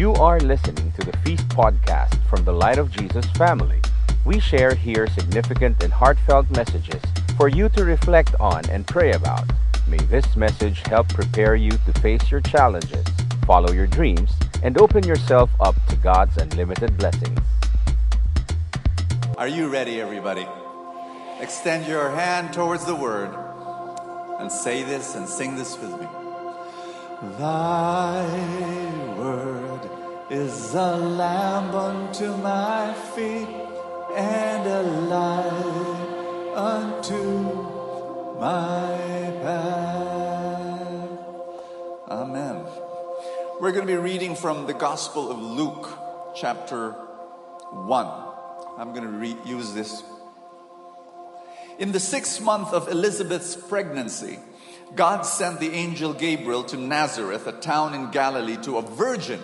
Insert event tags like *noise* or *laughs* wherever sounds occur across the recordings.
You are listening to the Feast podcast from the Light of Jesus family. We share here significant and heartfelt messages for you to reflect on and pray about. May this message help prepare you to face your challenges, follow your dreams, and open yourself up to God's unlimited blessings. Are you ready, everybody? Extend your hand towards the word and say this and sing this with me. Thy word is a lamp unto my feet and a light unto my path. Amen. We're going to be reading from the Gospel of Luke, chapter 1. I'm going to re- use this. In the sixth month of Elizabeth's pregnancy, God sent the angel Gabriel to Nazareth, a town in Galilee, to a virgin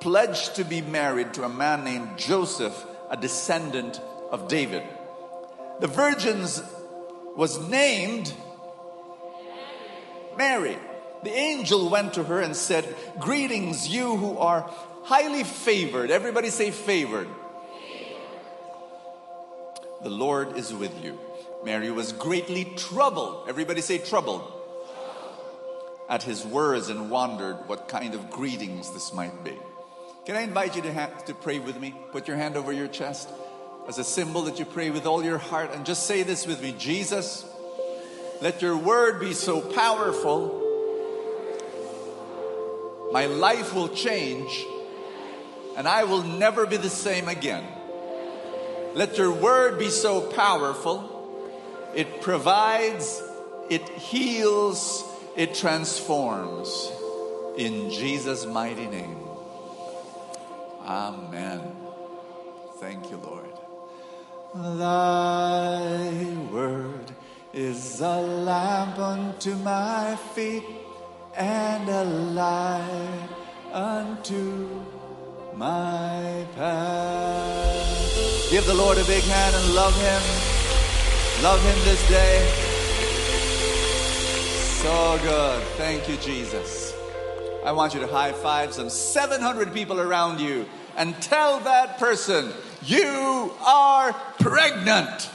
pledged to be married to a man named Joseph, a descendant of David. The virgin's was named Mary. The angel went to her and said, Greetings, you who are highly favored. Everybody say favored. The Lord is with you. Mary was greatly troubled. Everybody say troubled. At his words and wondered what kind of greetings this might be. Can I invite you to, ha- to pray with me? Put your hand over your chest as a symbol that you pray with all your heart and just say this with me Jesus, let your word be so powerful, my life will change and I will never be the same again. Let your word be so powerful, it provides, it heals, it transforms. In Jesus' mighty name. Amen. Thank you, Lord. Thy word is a lamp unto my feet and a light unto my path. Give the Lord a big hand and love Him. Love Him this day. So good. Thank you, Jesus. I want you to high five some 700 people around you and tell that person, you are pregnant.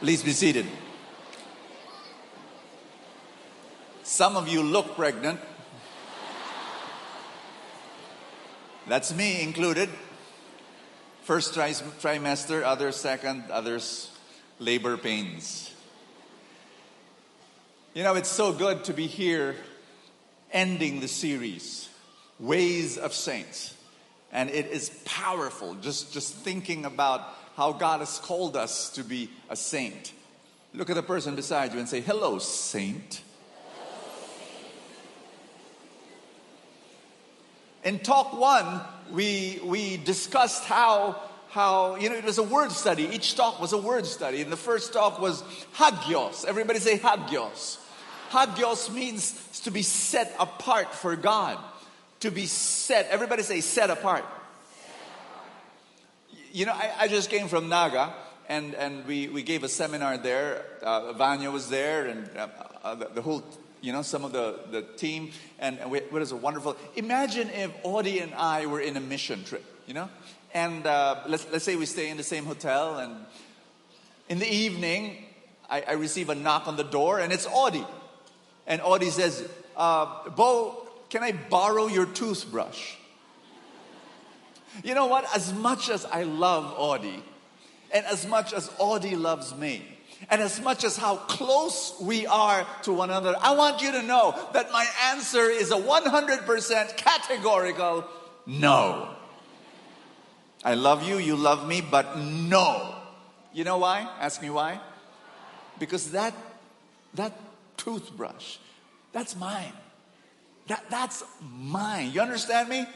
Please be seated. Some of you look pregnant. That's me included. First trimester, others second, others labor pains. You know, it's so good to be here ending the series, Ways of Saints. And it is powerful just, just thinking about how God has called us to be a saint. Look at the person beside you and say, Hello, saint. In talk one, we, we discussed how, how, you know, it was a word study. Each talk was a word study. And the first talk was hagios. Everybody say hagios. Hagios means to be set apart for God. To be set, everybody say set apart. You know, I, I just came from Naga and, and we, we gave a seminar there. Uh, Vanya was there and uh, uh, the, the whole you know, some of the, the team, and, and it was a wonderful. Imagine if Audie and I were in a mission trip, you know, and uh, let's, let's say we stay in the same hotel, and in the evening, I, I receive a knock on the door, and it's Audie. And Audie says, uh, Bo, can I borrow your toothbrush? You know what? As much as I love Audie, and as much as Audie loves me, and as much as how close we are to one another, I want you to know that my answer is a 100% categorical no. I love you, you love me, but no. You know why? Ask me why. Because that that toothbrush, that's mine. That that's mine. You understand me?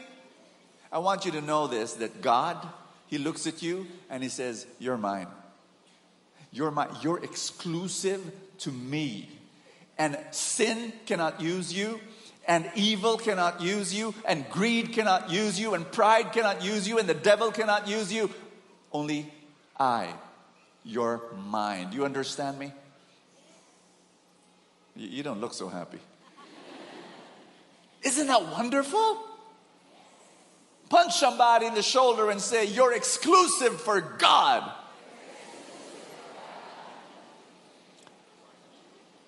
I want you to know this that God, he looks at you and he says, "You're mine." You're my, you're exclusive to me. And sin cannot use you, and evil cannot use you, and greed cannot use you, and pride cannot use you, and the devil cannot use you. Only I, your mind. You understand me? You, don't look so happy. Isn't that wonderful? Punch somebody in the shoulder and say, You're exclusive for God.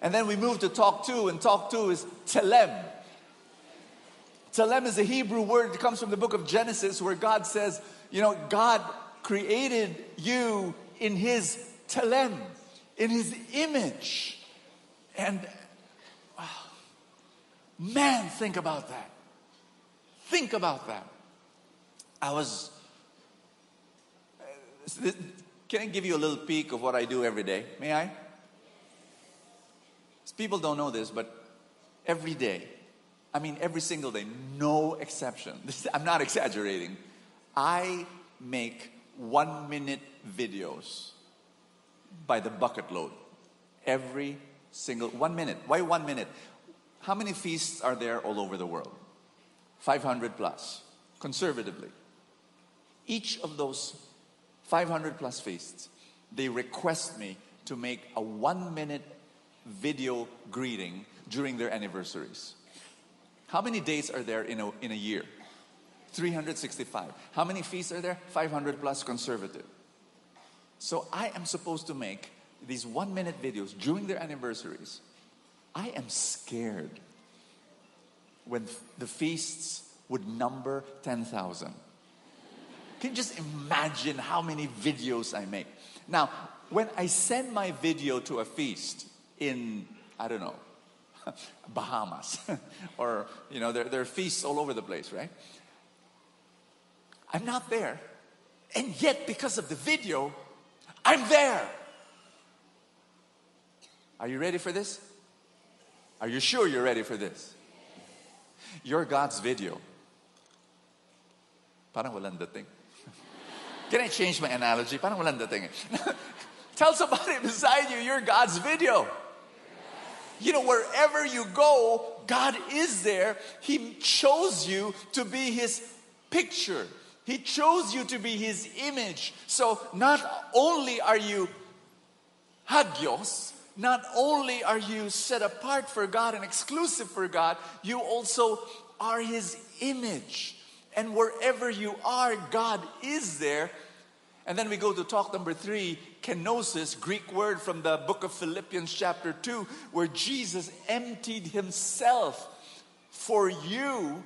And then we move to talk two, and talk two is telem. Telem is a Hebrew word that comes from the book of Genesis where God says, you know, God created you in his telem, in his image. And wow, man, think about that. Think about that. I was, uh, can I give you a little peek of what I do every day? May I? People don't know this, but every day, I mean, every single day, no exception. This, *laughs* I'm not exaggerating. I make one minute videos by the bucket load. Every single one minute. Why one minute? How many feasts are there all over the world? 500 plus, conservatively. Each of those 500 plus feasts, they request me to make a one minute video greeting during their anniversaries. How many days are there in a, in a year? 365. How many feasts are there? 500 plus conservative. So I am supposed to make these one minute videos during their anniversaries. I am scared when the feasts would number 10,000. Can you just imagine how many videos I make? Now, when I send my video to a feast in, I don't know, *laughs* Bahamas, *laughs* or, you know, there, there are feasts all over the place, right? I'm not there. And yet, because of the video, I'm there. Are you ready for this? Are you sure you're ready for this? You're God's video. Dating. *laughs* Can I change my analogy? Dating. Tell somebody beside you, you're God's video. You know, wherever you go, God is there. He chose you to be His picture, He chose you to be His image. So, not only are you hagios, not only are you set apart for God and exclusive for God, you also are His image. And wherever you are, God is there. And then we go to talk number three kenosis, Greek word from the book of Philippians, chapter 2, where Jesus emptied himself for you.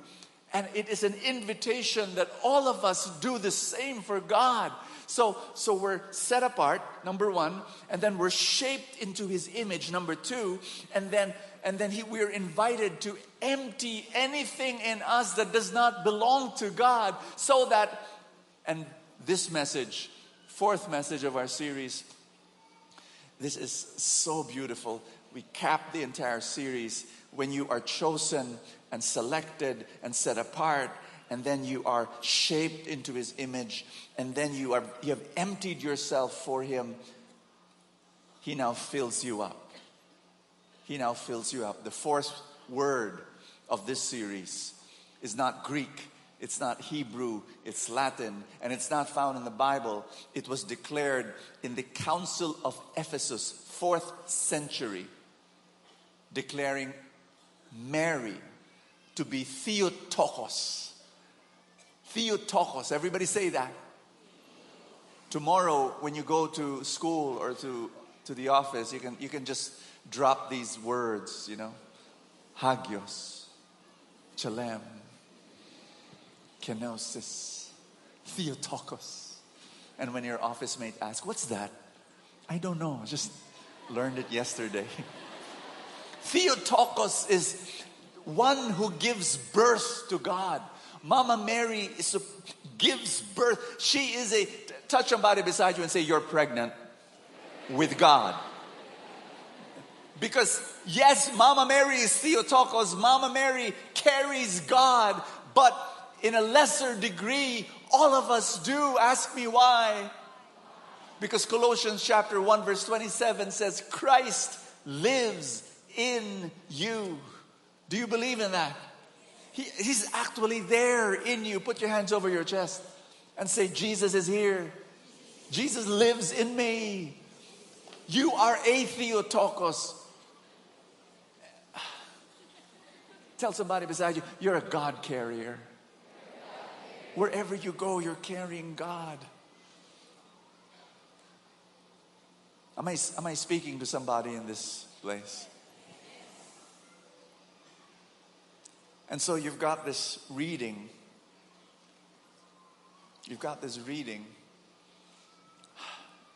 And it is an invitation that all of us do the same for God. So, so we're set apart, number one, and then we're shaped into his image, number two, and then and then he, we're invited to empty anything in us that does not belong to God so that and this message, fourth message of our series, this is so beautiful. We cap the entire series when you are chosen and selected and set apart and then you are shaped into his image and then you are you have emptied yourself for him. He now fills you up. He now fills you up. The fourth word of this series is not greek it's not Hebrew, it's Latin, and it's not found in the Bible. It was declared in the Council of Ephesus, fourth century, declaring Mary to be Theotokos. Theotokos, everybody say that. Tomorrow, when you go to school or to, to the office, you can, you can just drop these words, you know. Hagios, Chalem, kenosis, theotokos. And when your office mate asks, What's that? I don't know, I just learned it yesterday. *laughs* theotokos is one who gives birth to God. Mama Mary is a, gives birth. She is a, touch somebody beside you and say, You're pregnant with God. Because yes, Mama Mary is Theotokos, Mama Mary carries God, but in a lesser degree, all of us do. Ask me why. Because Colossians chapter 1 verse 27 says, Christ lives in you. Do you believe in that? He, he's actually there in you. Put your hands over your chest and say, Jesus is here. Jesus lives in me. You are a Theotokos. Tell somebody beside you, you're a God carrier. Wherever you go, you're carrying God. Am I, am I speaking to somebody in this place? And so you've got this reading. You've got this reading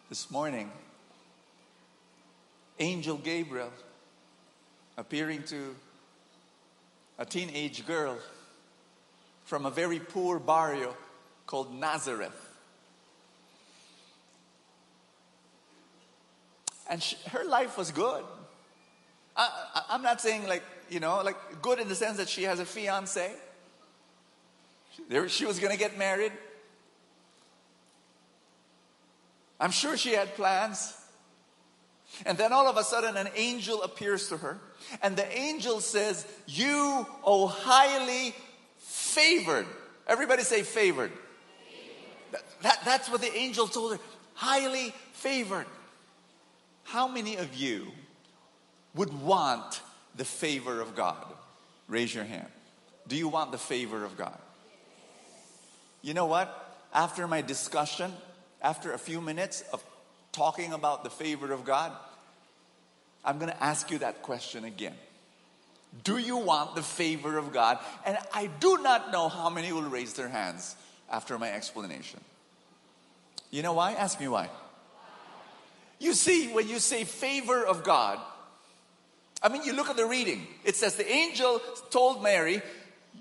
this morning. Angel Gabriel appearing to a teenage girl from a very poor barrio called Nazareth. And she, her life was good. I, am not saying like, you know, like good in the sense that she has a fiance. There, she was going to get married. I'm sure she had plans. And then all of a sudden, an angel appears to her. And the angel says, You, O highly favored. Everybody say favored. That, that, that's what the angel told her. Highly favored. How many of you would want the favor of God? Raise your hand. Do you want the favor of God? You know what? After my discussion, after a few minutes of talking about the favor of God, I'm going to ask you that question again. Do you want the favor of God? And I do not know how many will raise their hands after my explanation. You know why? Ask me why. You see, when you say favor of God, I mean, you look at the reading. It says, The angel told Mary,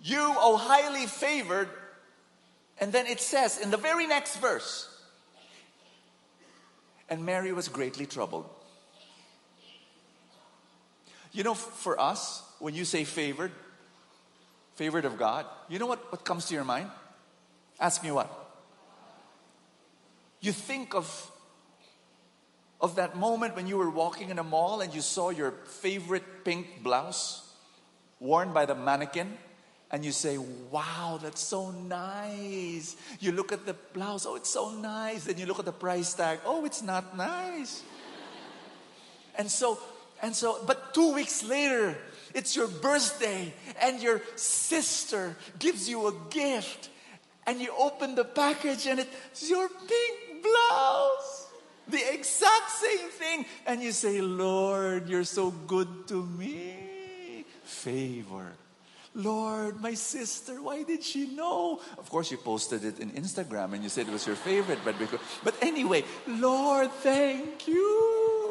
You, O highly favored. And then it says in the very next verse, And Mary was greatly troubled. You know, for us, when you say favored, favored of God, you know what, what comes to your mind? Ask me what? You think of of that moment when you were walking in a mall and you saw your favorite pink blouse worn by the mannequin and you say, Wow, that's so nice. You look at the blouse, oh, it's so nice. Then you look at the price tag, oh, it's not nice. and so, and so, but two weeks later, it's your birthday, and your sister gives you a gift, and you open the package, and it's your pink blouse. The exact same thing. And you say, Lord, you're so good to me. Favor. Lord, my sister, why did she know? Of course, you posted it in Instagram and you said it was your favorite, but because, but anyway, Lord, thank you.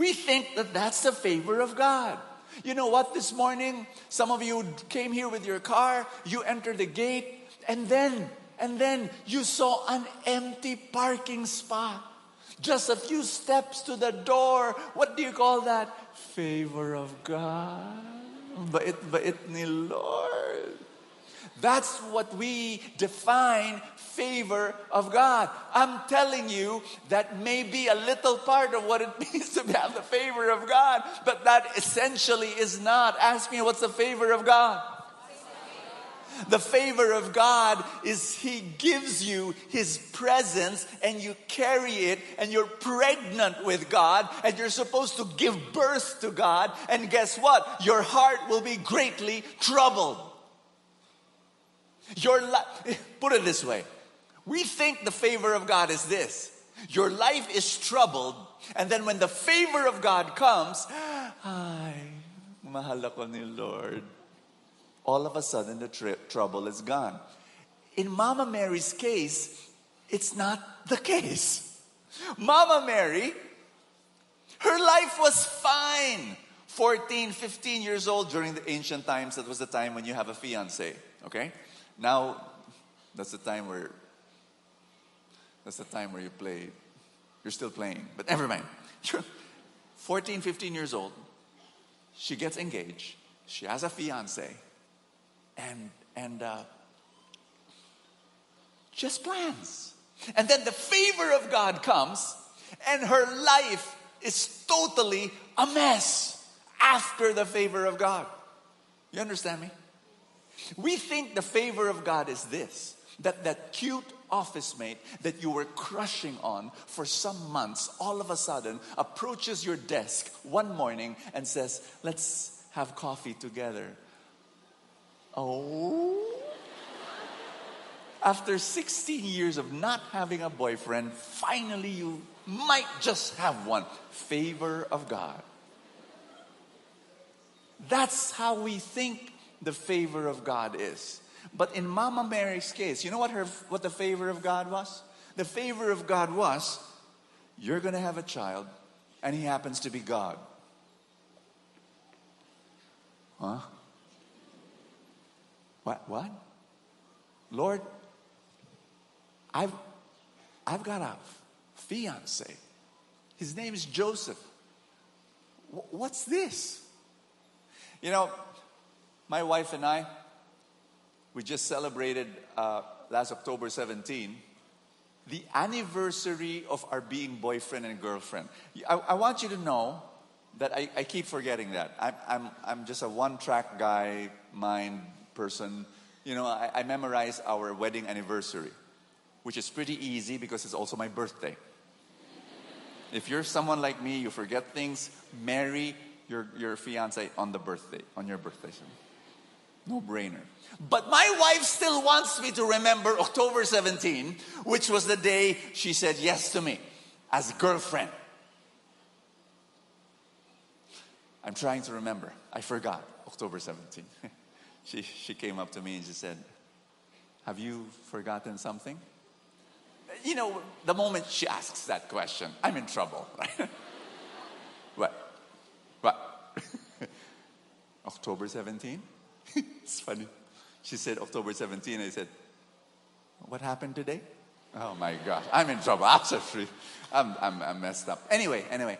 We think that that's the favor of God. You know what? This morning, some of you came here with your car, you entered the gate, and then and then you saw an empty parking spot. Just a few steps to the door. What do you call that? Favor of God. Bait, bait ni Lord. That's what we define favor of God. I'm telling you that may be a little part of what it *laughs* means to have the favor of God, but that essentially is not. Ask me what's the favor of God? The favor of God is He gives you His presence and you carry it and you're pregnant with God and you're supposed to give birth to God. And guess what? Your heart will be greatly troubled. Your li- put it this way. We think the favor of God is this. Your life is troubled, and then when the favor of God comes, ay, mahal ako ni Lord all of a sudden the tri- trouble is gone. In Mama Mary's case, it's not the case. Mama Mary, her life was fine. 14, 15 years old during the ancient times, that was the time when you have a fiance, okay? Now, that's the time where, that's the time where you play, you're still playing, but never mind. *laughs* 14, 15 years old, she gets engaged, she has a fiance, and and uh, just plans. And then the favor of God comes, and her life is totally a mess after the favor of God. You understand me? We think the favor of God is this that that cute office mate that you were crushing on for some months all of a sudden approaches your desk one morning and says, Let's have coffee together. Oh. After 16 years of not having a boyfriend, finally you might just have one. Favor of God. That's how we think the favor of God is. But in Mama Mary's case, you know what her what the favor of God was? The favor of God was you're going to have a child and he happens to be God. Huh? What what? Lord, I've I've got a fiance. His name is Joseph. What's this? You know, my wife and I, we just celebrated uh, last October 17 the anniversary of our being boyfriend and girlfriend. I, I want you to know that I, I keep forgetting that. I'm, I'm, I'm just a one track guy, mind person. You know, I, I memorize our wedding anniversary, which is pretty easy because it's also my birthday. if you're someone like me, you forget things, marry your, your fiance on the birthday, on your birthday. No brainer. But my wife still wants me to remember October 17, which was the day she said yes to me as girlfriend. I'm trying to remember. I forgot October 17. *laughs* she, she came up to me and she said, Have you forgotten something? You know, the moment she asks that question, I'm in trouble, *laughs* what? What? *laughs* October 17? *laughs* it's funny. She said October 17. I said, What happened today? Oh my gosh, I'm in trouble. I'm so free. I'm, I'm, I'm messed up. Anyway, anyway,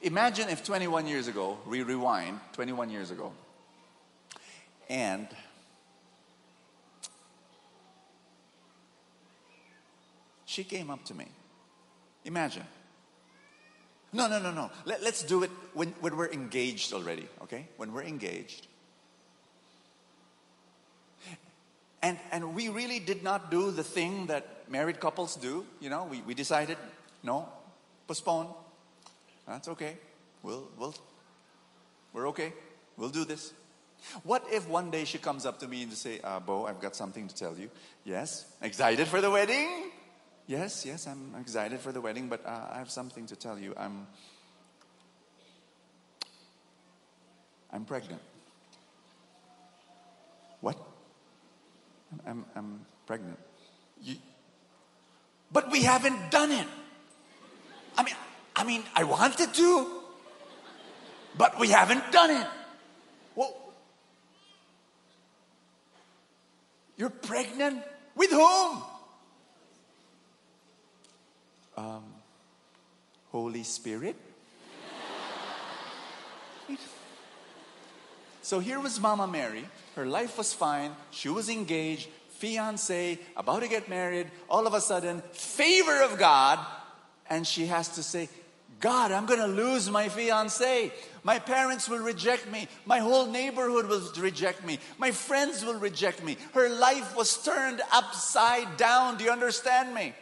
imagine if 21 years ago, we rewind 21 years ago, and she came up to me. Imagine. No, no, no, no. Let, us do it when, when we're engaged already, okay? When we're engaged. And, and we really did not do the thing that married couples do. You know, we, we decided, no, postpone. That's okay. We'll, we'll, we're okay. We'll do this. What if one day she comes up to me and say, uh, Bo, I've got something to tell you. Yes. Excited for the wedding? Yes, yes, I'm excited for the wedding, but uh, I have something to tell you. I'm, I'm pregnant. What? I'm, I'm pregnant. You, but we haven't done it. I mean, I mean, I wanted to, but we haven't done it. Well, you're pregnant with whom? Um, Holy Spirit. *laughs* so here was Mama Mary her life was fine. She was engaged, fiance, about to get married. All of a sudden, favor of God. And she has to say, God, I'm going to lose my fiance. My parents will reject me. My whole neighborhood will reject me. My friends will reject me. Her life was turned upside down. Do you understand me?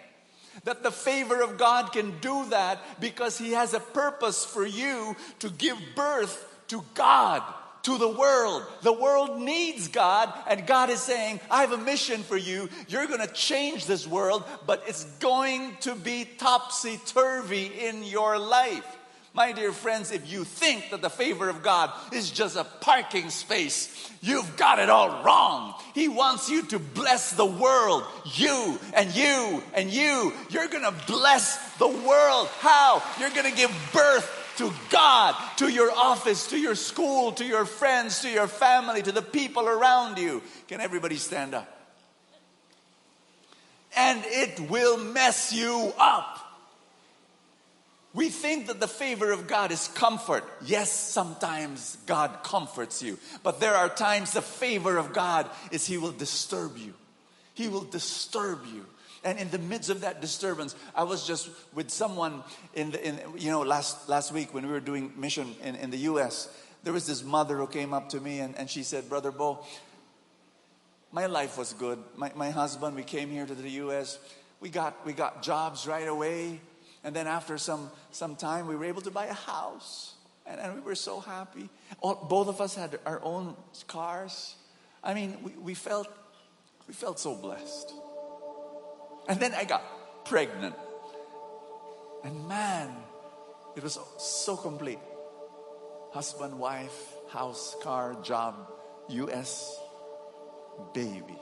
That the favor of God can do that because He has a purpose for you to give birth to God to the world. The world needs God, and God is saying, I have a mission for you. You're going to change this world, but it's going to be topsy turvy in your life. My dear friends, if you think that the favor of God is just a parking space, you've got it all wrong. He wants you to bless the world. You and you and you. You're going to bless the world. How? You're going to give birth to God, to your office, to your school, to your friends, to your family, to the people around you. Can everybody stand up? And it will mess you up. We think that the favor of God is comfort. Yes, sometimes God comforts you. But there are times the favor of God is He will disturb you. He will disturb you. And in the midst of that disturbance, I was just with someone in the, in, you know, last, last week when we were doing mission in, in the US. There was this mother who came up to me and, and she said, Brother Bo, my life was good. My, my husband, we came here to the US. we got, we got jobs right away. And then after some, some time, we were able to buy a house. And, and we were so happy. All, both of us had our own cars. I mean, we, we, felt, we felt so blessed. And then I got pregnant. And man, it was so complete. Husband, wife, house, car, job, US, baby.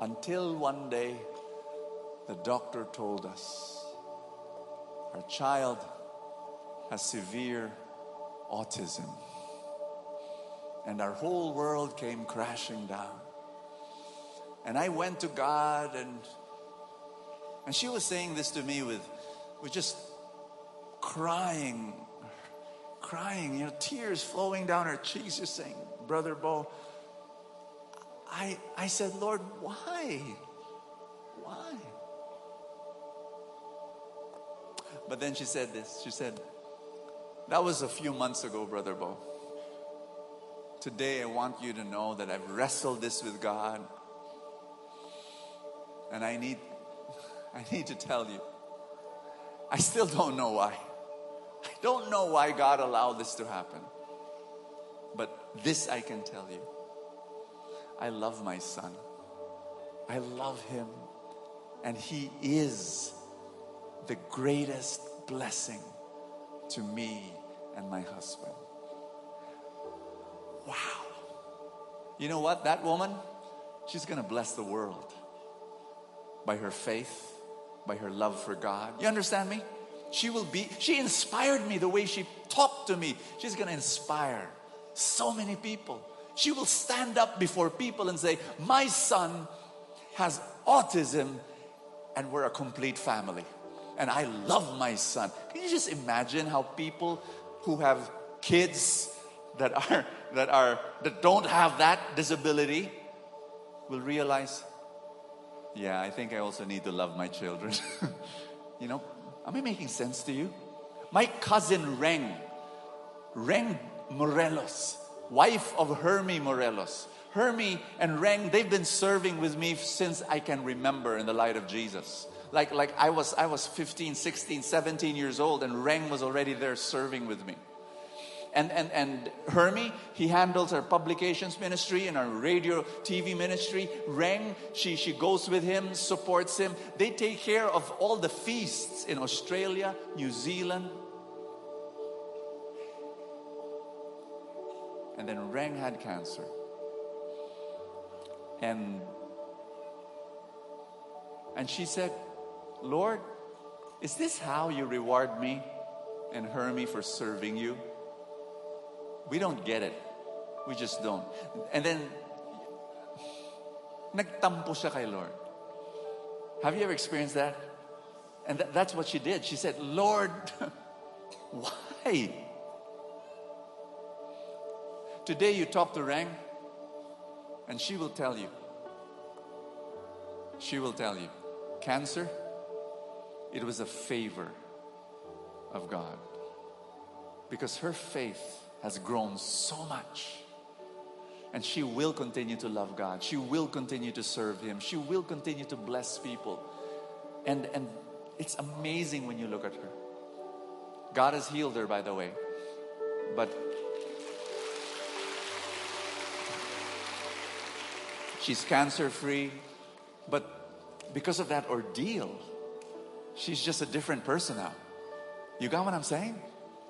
Until one day, the doctor told us our child has severe autism. And our whole world came crashing down. And I went to God and and she was saying this to me with with just crying crying, you know, tears flowing down her cheeks, just saying, Brother Bo, I, I said, Lord, why? Why? But then she said this. She said, That was a few months ago, Brother Bo. Today, I want you to know that I've wrestled this with God. And I need, *laughs* I need to tell you, I still don't know why. I don't know why God allowed this to happen. But this I can tell you I love my son. I love him. And he is the greatest blessing to me and my husband. Wow. You know what? That woman, she's going to bless the world by her faith, by her love for God. You understand me? She will be, she inspired me the way she talked to me. She's going to inspire so many people. She will stand up before people and say, My son has autism and we're a complete family. And I love my son. Can you just imagine how people who have kids that are that are that don't have that disability will realize, yeah, I think I also need to love my children. *laughs* you know, Am I making sense to you? My cousin Reng, Reng Morelos, wife of Hermie Morelos. Hermie and Reng, they've been serving with me since I can remember in the light of Jesus. Like, like I, was, I was 15, 16, 17 years old, and Reng was already there serving with me and, and, and Hermie, he handles our publications ministry and our radio, TV ministry. Reng, she, she goes with him, supports him. They take care of all the feasts in Australia, New Zealand. And then Reng had cancer. And, and she said, Lord, is this how you reward me and Hermie for serving you? We don't get it. We just don't. And then, nagtampo siya kay Lord. Have you ever experienced that? And th- that's what she did. She said, Lord, *laughs* why? Today you talk to Reng, and she will tell you. She will tell you. Cancer, it was a favor of God. Because her faith has grown so much. And she will continue to love God. She will continue to serve Him. She will continue to bless people. And, and it's amazing when you look at her. God has healed her, by the way. But she's cancer free. But because of that ordeal, she's just a different person now. You got what I'm saying?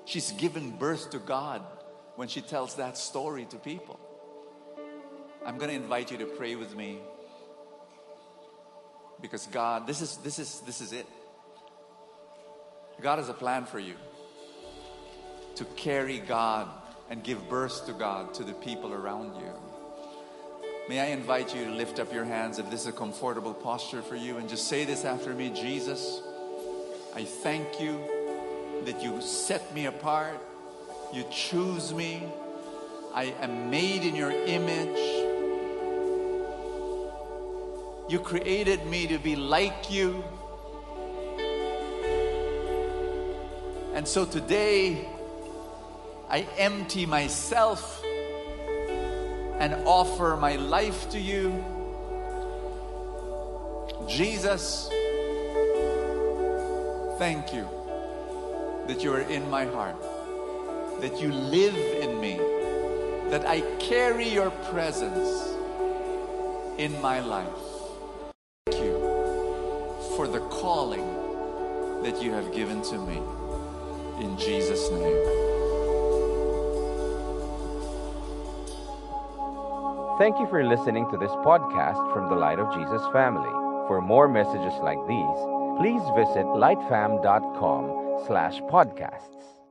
She's given birth to God when she tells that story to people. I'm going to invite you to pray with me because God, this is this is this is it. God has a plan for you to carry God and give birth to God to the people around you. May I invite you to lift up your hands if this is a comfortable posture for you and just say this after me Jesus, I thank you that you set me apart you choose me. I am made in your image. You created me to be like you. And so today, I empty myself and offer my life to you. Jesus, thank you that you are in my heart, that you live in me, that I carry your presence in my life. Thank you for the calling that you have given to me. In Jesus' name. Thank you for listening to this podcast from the Light of Jesus family. For more messages like these, please visit lightfam.com slash podcasts.